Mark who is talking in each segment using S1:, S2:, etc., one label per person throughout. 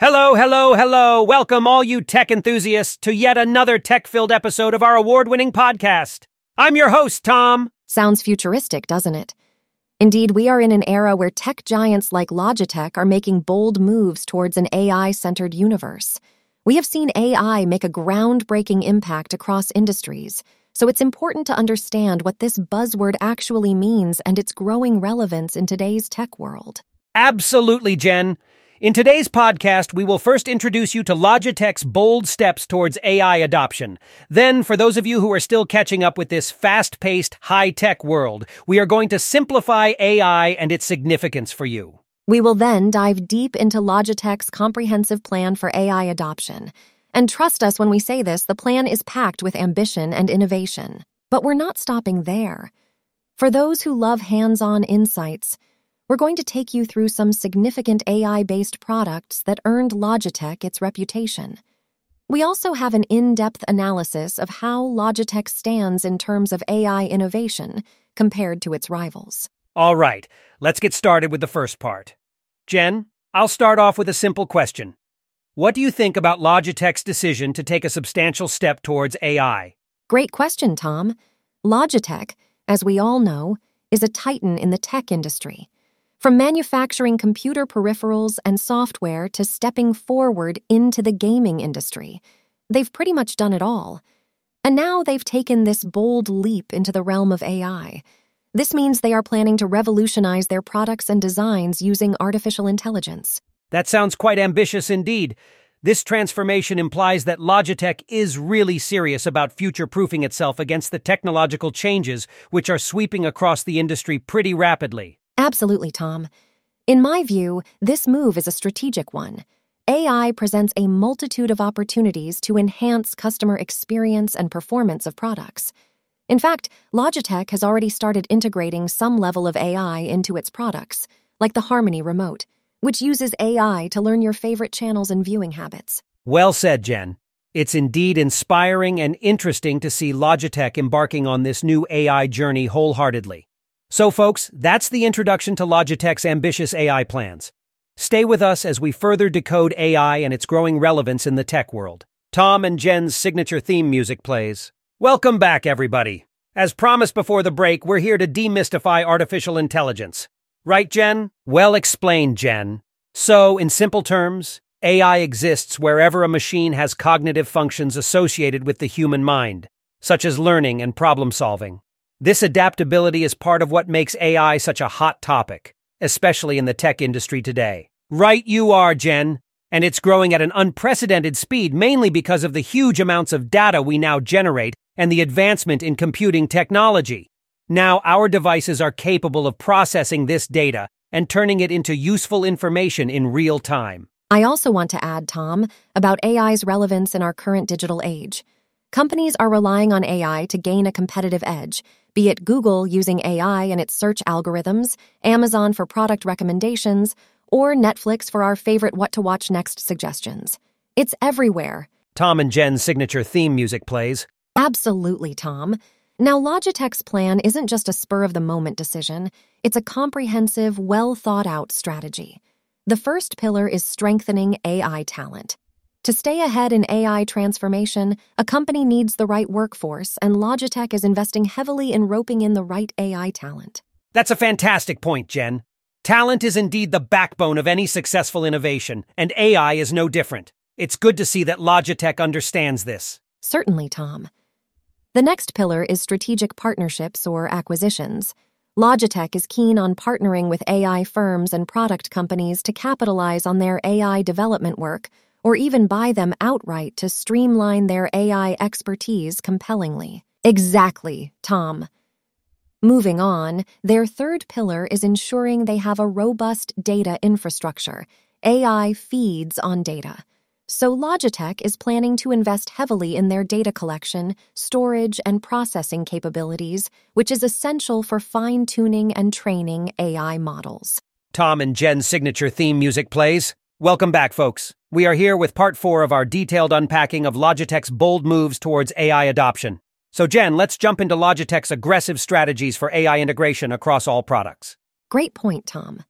S1: Hello, hello, hello. Welcome, all you tech enthusiasts, to yet another tech filled episode of our award winning podcast. I'm your host, Tom.
S2: Sounds futuristic, doesn't it? Indeed, we are in an era where tech giants like Logitech are making bold moves towards an AI centered universe. We have seen AI make a groundbreaking impact across industries, so it's important to understand what this buzzword actually means and its growing relevance in today's tech world.
S1: Absolutely, Jen. In today's podcast, we will first introduce you to Logitech's bold steps towards AI adoption. Then, for those of you who are still catching up with this fast paced, high tech world, we are going to simplify AI and its significance for you.
S2: We will then dive deep into Logitech's comprehensive plan for AI adoption. And trust us when we say this, the plan is packed with ambition and innovation. But we're not stopping there. For those who love hands on insights, we're going to take you through some significant AI based products that earned Logitech its reputation. We also have an in depth analysis of how Logitech stands in terms of AI innovation compared to its rivals.
S1: All right, let's get started with the first part. Jen, I'll start off with a simple question. What do you think about Logitech's decision to take a substantial step towards AI?
S2: Great question, Tom. Logitech, as we all know, is a titan in the tech industry. From manufacturing computer peripherals and software to stepping forward into the gaming industry, they've pretty much done it all. And now they've taken this bold leap into the realm of AI. This means they are planning to revolutionize their products and designs using artificial intelligence.
S1: That sounds quite ambitious indeed. This transformation implies that Logitech is really serious about future proofing itself against the technological changes which are sweeping across the industry pretty rapidly.
S2: Absolutely, Tom. In my view, this move is a strategic one. AI presents a multitude of opportunities to enhance customer experience and performance of products. In fact, Logitech has already started integrating some level of AI into its products, like the Harmony Remote, which uses AI to learn your favorite channels and viewing habits.
S1: Well said, Jen. It's indeed inspiring and interesting to see Logitech embarking on this new AI journey wholeheartedly. So, folks, that's the introduction to Logitech's ambitious AI plans. Stay with us as we further decode AI and its growing relevance in the tech world. Tom and Jen's signature theme music plays. Welcome back, everybody. As promised before the break, we're here to demystify artificial intelligence. Right, Jen? Well explained, Jen. So, in simple terms, AI exists wherever a machine has cognitive functions associated with the human mind, such as learning and problem solving. This adaptability is part of what makes AI such a hot topic, especially in the tech industry today. Right you are, Jen. And it's growing at an unprecedented speed mainly because of the huge amounts of data we now generate and the advancement in computing technology. Now, our devices are capable of processing this data and turning it into useful information in real time.
S2: I also want to add, Tom, about AI's relevance in our current digital age. Companies are relying on AI to gain a competitive edge, be it Google using AI in its search algorithms, Amazon for product recommendations, or Netflix for our favorite what to watch next suggestions. It's everywhere.
S1: Tom and Jen's signature theme music plays.
S2: Absolutely, Tom. Now, Logitech's plan isn't just a spur of the moment decision, it's a comprehensive, well thought out strategy. The first pillar is strengthening AI talent. To stay ahead in AI transformation, a company needs the right workforce, and Logitech is investing heavily in roping in the right AI talent.
S1: That's a fantastic point, Jen. Talent is indeed the backbone of any successful innovation, and AI is no different. It's good to see that Logitech understands this.
S2: Certainly, Tom. The next pillar is strategic partnerships or acquisitions. Logitech is keen on partnering with AI firms and product companies to capitalize on their AI development work or even buy them outright to streamline their AI expertise compellingly. Exactly, Tom. Moving on, their third pillar is ensuring they have a robust data infrastructure. AI feeds on data. So Logitech is planning to invest heavily in their data collection, storage, and processing capabilities, which is essential for fine tuning and training AI models.
S1: Tom and Jen's signature theme music plays. Welcome back, folks. We are here with part four of our detailed unpacking of Logitech's bold moves towards AI adoption. So, Jen, let's jump into Logitech's aggressive strategies for AI integration across all products.
S2: Great point, Tom.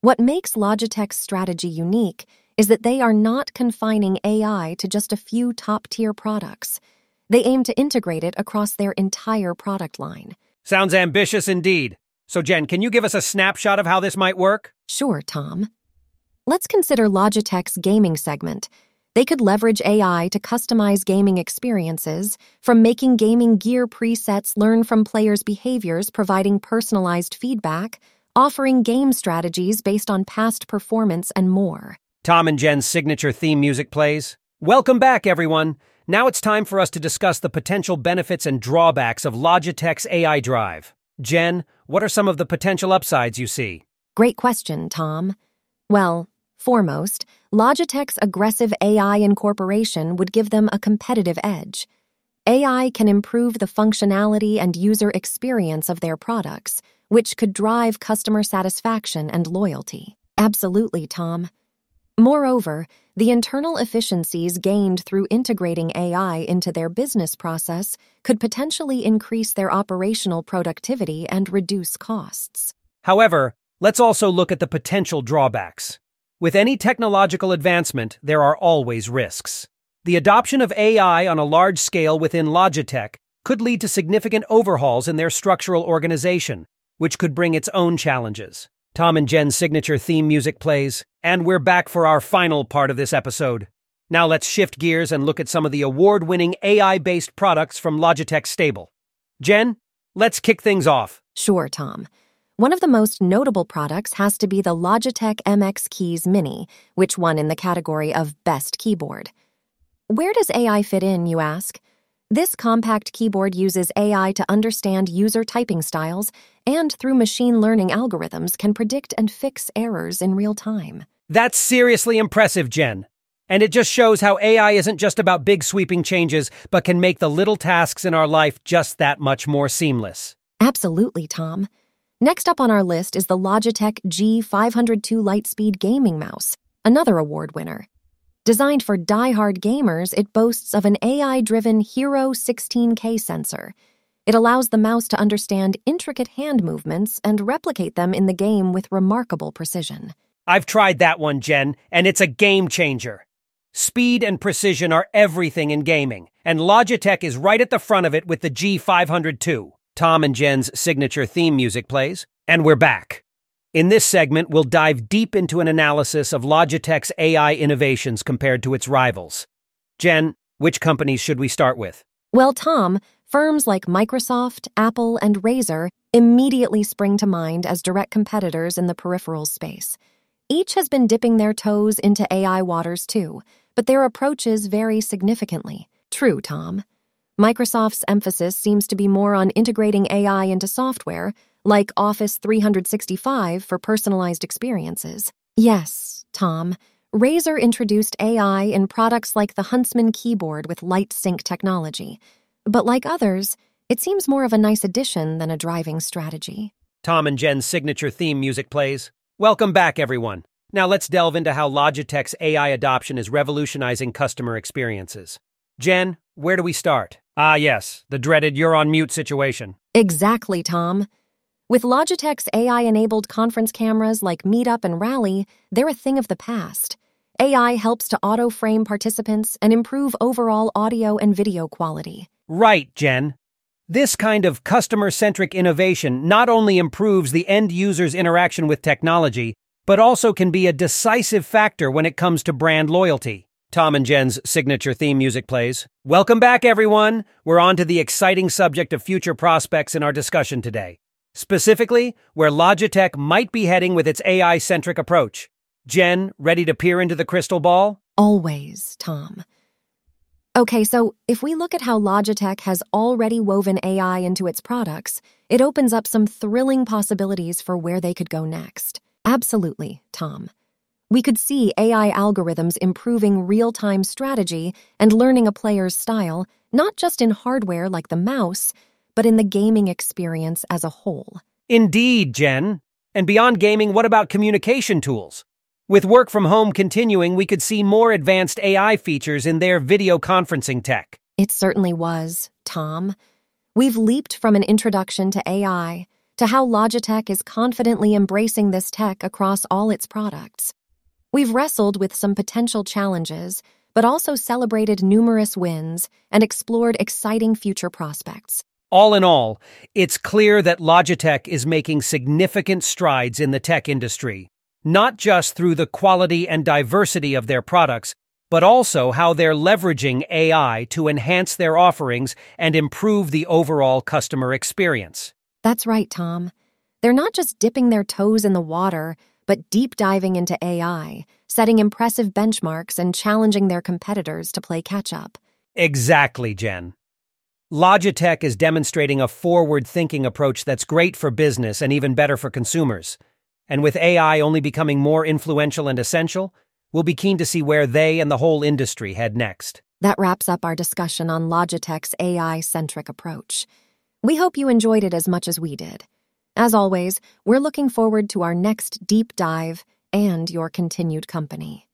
S2: What makes Logitech's strategy unique is that they are not confining AI to just a few top tier products. They aim to integrate it across their entire product line.
S1: Sounds ambitious indeed. So, Jen, can you give us a snapshot of how this might work?
S2: Sure, Tom. Let's consider Logitech's gaming segment. They could leverage AI to customize gaming experiences, from making gaming gear presets learn from players' behaviors, providing personalized feedback, offering game strategies based on past performance, and more.
S1: Tom and Jen's signature theme music plays. Welcome back, everyone. Now it's time for us to discuss the potential benefits and drawbacks of Logitech's AI Drive. Jen, what are some of the potential upsides you see?
S2: Great question, Tom. Well, foremost, Logitech's aggressive AI incorporation would give them a competitive edge. AI can improve the functionality and user experience of their products, which could drive customer satisfaction and loyalty. Absolutely, Tom. Moreover, the internal efficiencies gained through integrating AI into their business process could potentially increase their operational productivity and reduce costs.
S1: However, let's also look at the potential drawbacks. With any technological advancement, there are always risks. The adoption of AI on a large scale within Logitech could lead to significant overhauls in their structural organization, which could bring its own challenges. Tom and Jen's signature theme music plays, and we're back for our final part of this episode. Now let's shift gears and look at some of the award winning AI based products from Logitech stable. Jen, let's kick things off.
S2: Sure, Tom. One of the most notable products has to be the Logitech MX Keys Mini, which won in the category of Best Keyboard. Where does AI fit in, you ask? This compact keyboard uses AI to understand user typing styles and, through machine learning algorithms, can predict and fix errors in real time.
S1: That's seriously impressive, Jen. And it just shows how AI isn't just about big sweeping changes, but can make the little tasks in our life just that much more seamless.
S2: Absolutely, Tom. Next up on our list is the Logitech G502 Lightspeed Gaming Mouse, another award winner. Designed for die-hard gamers, it boasts of an AI-driven Hero 16K sensor. It allows the mouse to understand intricate hand movements and replicate them in the game with remarkable precision.
S1: I've tried that one, Jen, and it's a game changer. Speed and precision are everything in gaming, and Logitech is right at the front of it with the G502. Tom and Jen's signature theme music plays, and we're back. In this segment, we'll dive deep into an analysis of Logitech's AI innovations compared to its rivals. Jen, which companies should we start with?
S2: Well, Tom, firms like Microsoft, Apple, and Razer immediately spring to mind as direct competitors in the peripherals space. Each has been dipping their toes into AI waters too, but their approaches vary significantly. True, Tom. Microsoft's emphasis seems to be more on integrating AI into software, like Office 365 for personalized experiences. Yes, Tom, Razer introduced AI in products like the Huntsman keyboard with light sync technology. But like others, it seems more of a nice addition than a driving strategy.
S1: Tom and Jen's signature theme music plays. Welcome back, everyone. Now let's delve into how Logitech's AI adoption is revolutionizing customer experiences. Jen, where do we start? Ah, yes, the dreaded you're on mute situation.
S2: Exactly, Tom. With Logitech's AI enabled conference cameras like Meetup and Rally, they're a thing of the past. AI helps to auto frame participants and improve overall audio and video quality.
S1: Right, Jen. This kind of customer centric innovation not only improves the end user's interaction with technology, but also can be a decisive factor when it comes to brand loyalty. Tom and Jen's signature theme music plays. Welcome back, everyone. We're on to the exciting subject of future prospects in our discussion today specifically where Logitech might be heading with its AI centric approach. Jen, ready to peer into the crystal ball?
S2: Always, Tom. Okay, so if we look at how Logitech has already woven AI into its products, it opens up some thrilling possibilities for where they could go next. Absolutely, Tom. We could see AI algorithms improving real time strategy and learning a player's style, not just in hardware like the mouse, but in the gaming experience as a whole.
S1: Indeed, Jen. And beyond gaming, what about communication tools? With work from home continuing, we could see more advanced AI features in their video conferencing tech.
S2: It certainly was, Tom. We've leaped from an introduction to AI to how Logitech is confidently embracing this tech across all its products. We've wrestled with some potential challenges, but also celebrated numerous wins and explored exciting future prospects.
S1: All in all, it's clear that Logitech is making significant strides in the tech industry, not just through the quality and diversity of their products, but also how they're leveraging AI to enhance their offerings and improve the overall customer experience.
S2: That's right, Tom. They're not just dipping their toes in the water, but deep diving into AI, setting impressive benchmarks and challenging their competitors to play catch up.
S1: Exactly, Jen. Logitech is demonstrating a forward thinking approach that's great for business and even better for consumers. And with AI only becoming more influential and essential, we'll be keen to see where they and the whole industry head next.
S2: That wraps up our discussion on Logitech's AI centric approach. We hope you enjoyed it as much as we did. As always, we're looking forward to our next deep dive and your continued company.